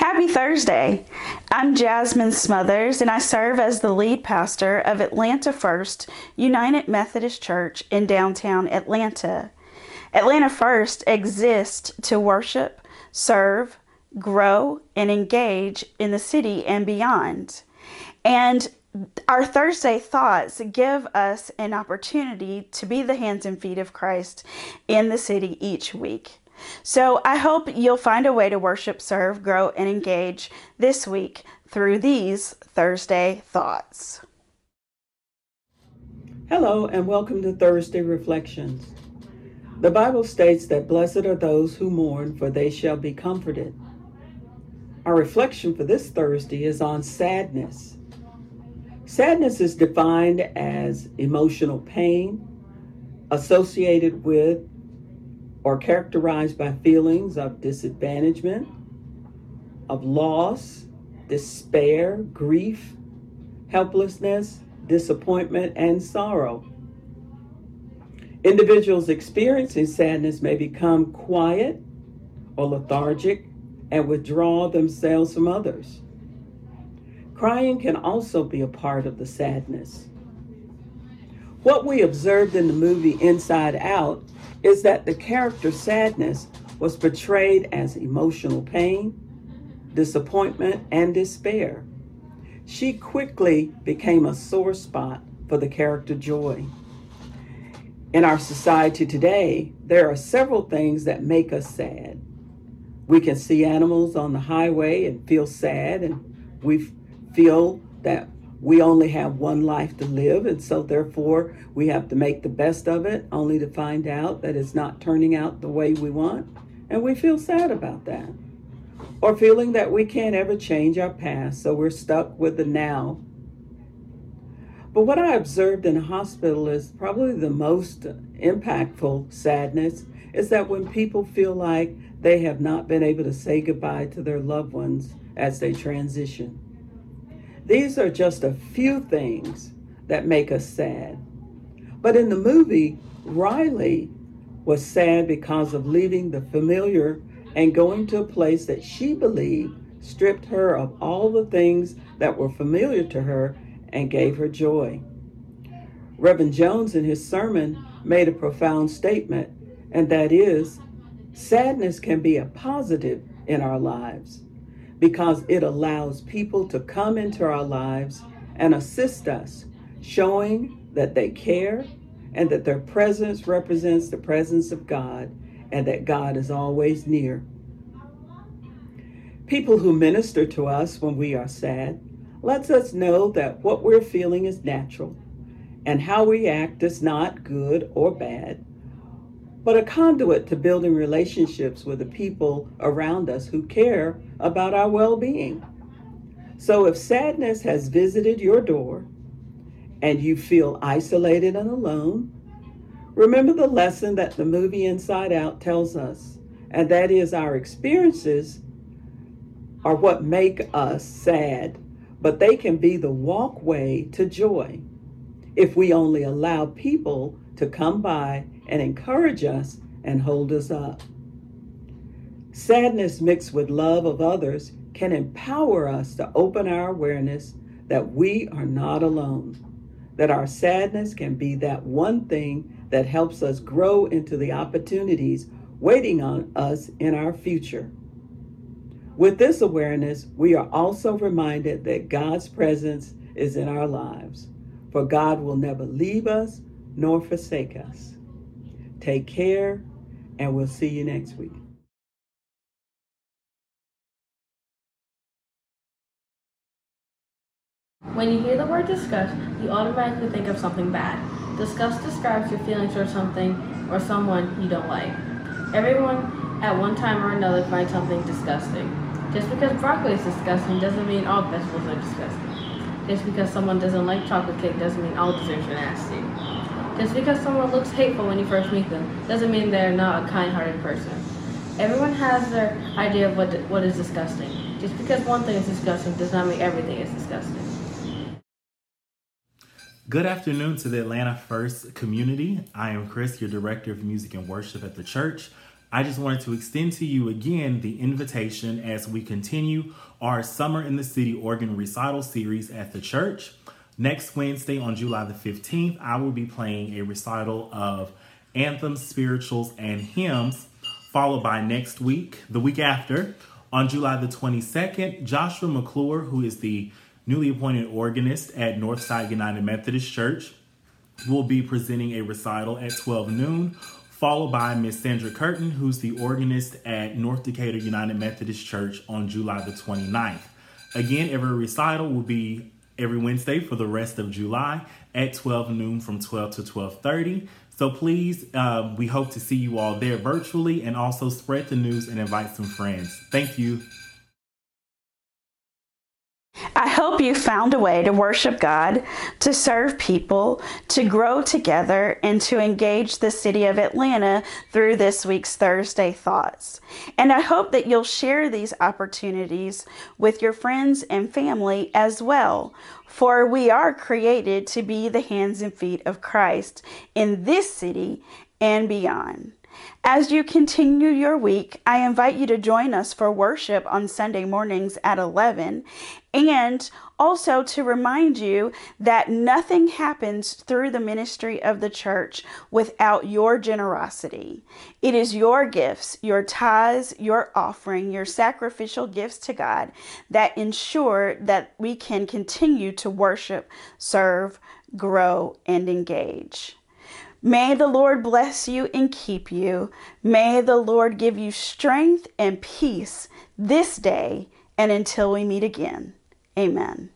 Happy Thursday. I'm Jasmine Smothers, and I serve as the lead pastor of Atlanta First United Methodist Church in downtown Atlanta. Atlanta First exists to worship, serve, grow, and engage in the city and beyond. And our Thursday thoughts give us an opportunity to be the hands and feet of Christ in the city each week. So I hope you'll find a way to worship, serve, grow, and engage this week through these Thursday thoughts. Hello, and welcome to Thursday Reflections. The Bible states that blessed are those who mourn, for they shall be comforted. Our reflection for this Thursday is on sadness. Sadness is defined as emotional pain associated with or characterized by feelings of disadvantagement, of loss, despair, grief, helplessness, disappointment, and sorrow. Individuals experiencing sadness may become quiet or lethargic and withdraw themselves from others. Crying can also be a part of the sadness. What we observed in the movie Inside Out is that the character sadness was portrayed as emotional pain, disappointment, and despair. She quickly became a sore spot for the character joy. In our society today, there are several things that make us sad. We can see animals on the highway and feel sad, and we feel that we only have one life to live, and so therefore we have to make the best of it, only to find out that it's not turning out the way we want, and we feel sad about that. Or feeling that we can't ever change our past, so we're stuck with the now. But what I observed in a hospital is probably the most impactful sadness is that when people feel like they have not been able to say goodbye to their loved ones as they transition. These are just a few things that make us sad. But in the movie, Riley was sad because of leaving the familiar and going to a place that she believed stripped her of all the things that were familiar to her and gave her joy. Reverend Jones, in his sermon, made a profound statement, and that is sadness can be a positive in our lives because it allows people to come into our lives and assist us, showing that they care and that their presence represents the presence of God and that God is always near. People who minister to us when we are sad lets us know that what we're feeling is natural and how we act is not good or bad, but a conduit to building relationships with the people around us who care about our well being. So if sadness has visited your door and you feel isolated and alone, remember the lesson that the movie Inside Out tells us, and that is our experiences are what make us sad, but they can be the walkway to joy if we only allow people to come by and encourage us and hold us up. Sadness mixed with love of others can empower us to open our awareness that we are not alone, that our sadness can be that one thing that helps us grow into the opportunities waiting on us in our future. With this awareness, we are also reminded that God's presence is in our lives, for God will never leave us nor forsake us. Take care, and we'll see you next week. When you hear the word disgust, you automatically think of something bad. Disgust describes your feelings for something or someone you don't like. Everyone at one time or another finds something disgusting. Just because broccoli is disgusting doesn't mean all vegetables are disgusting. Just because someone doesn't like chocolate cake doesn't mean all desserts are nasty. Just because someone looks hateful when you first meet them doesn't mean they're not a kind-hearted person. Everyone has their idea of what, what is disgusting. Just because one thing is disgusting does not mean everything is disgusting. Good afternoon to the Atlanta First community. I am Chris, your Director of Music and Worship at the church. I just wanted to extend to you again the invitation as we continue our Summer in the City organ recital series at the church. Next Wednesday on July the 15th, I will be playing a recital of anthems, spirituals, and hymns, followed by next week, the week after, on July the 22nd, Joshua McClure, who is the newly appointed organist at Northside United Methodist Church, will be presenting a recital at 12 noon followed by Miss Sandra Curtin, who's the organist at North Decatur United Methodist Church on July the 29th. Again, every recital will be every Wednesday for the rest of July at 12 noon from 12 to 12:30. So please, uh, we hope to see you all there virtually and also spread the news and invite some friends. Thank you. I hope you found a way to worship God, to serve people, to grow together, and to engage the city of Atlanta through this week's Thursday Thoughts. And I hope that you'll share these opportunities with your friends and family as well. For we are created to be the hands and feet of Christ in this city and beyond. As you continue your week, I invite you to join us for worship on Sunday mornings at 11 and also to remind you that nothing happens through the ministry of the church without your generosity. It is your gifts, your tithes, your offering, your sacrificial gifts to God that ensure that we can continue to worship, serve, grow, and engage. May the Lord bless you and keep you. May the Lord give you strength and peace this day and until we meet again. Amen.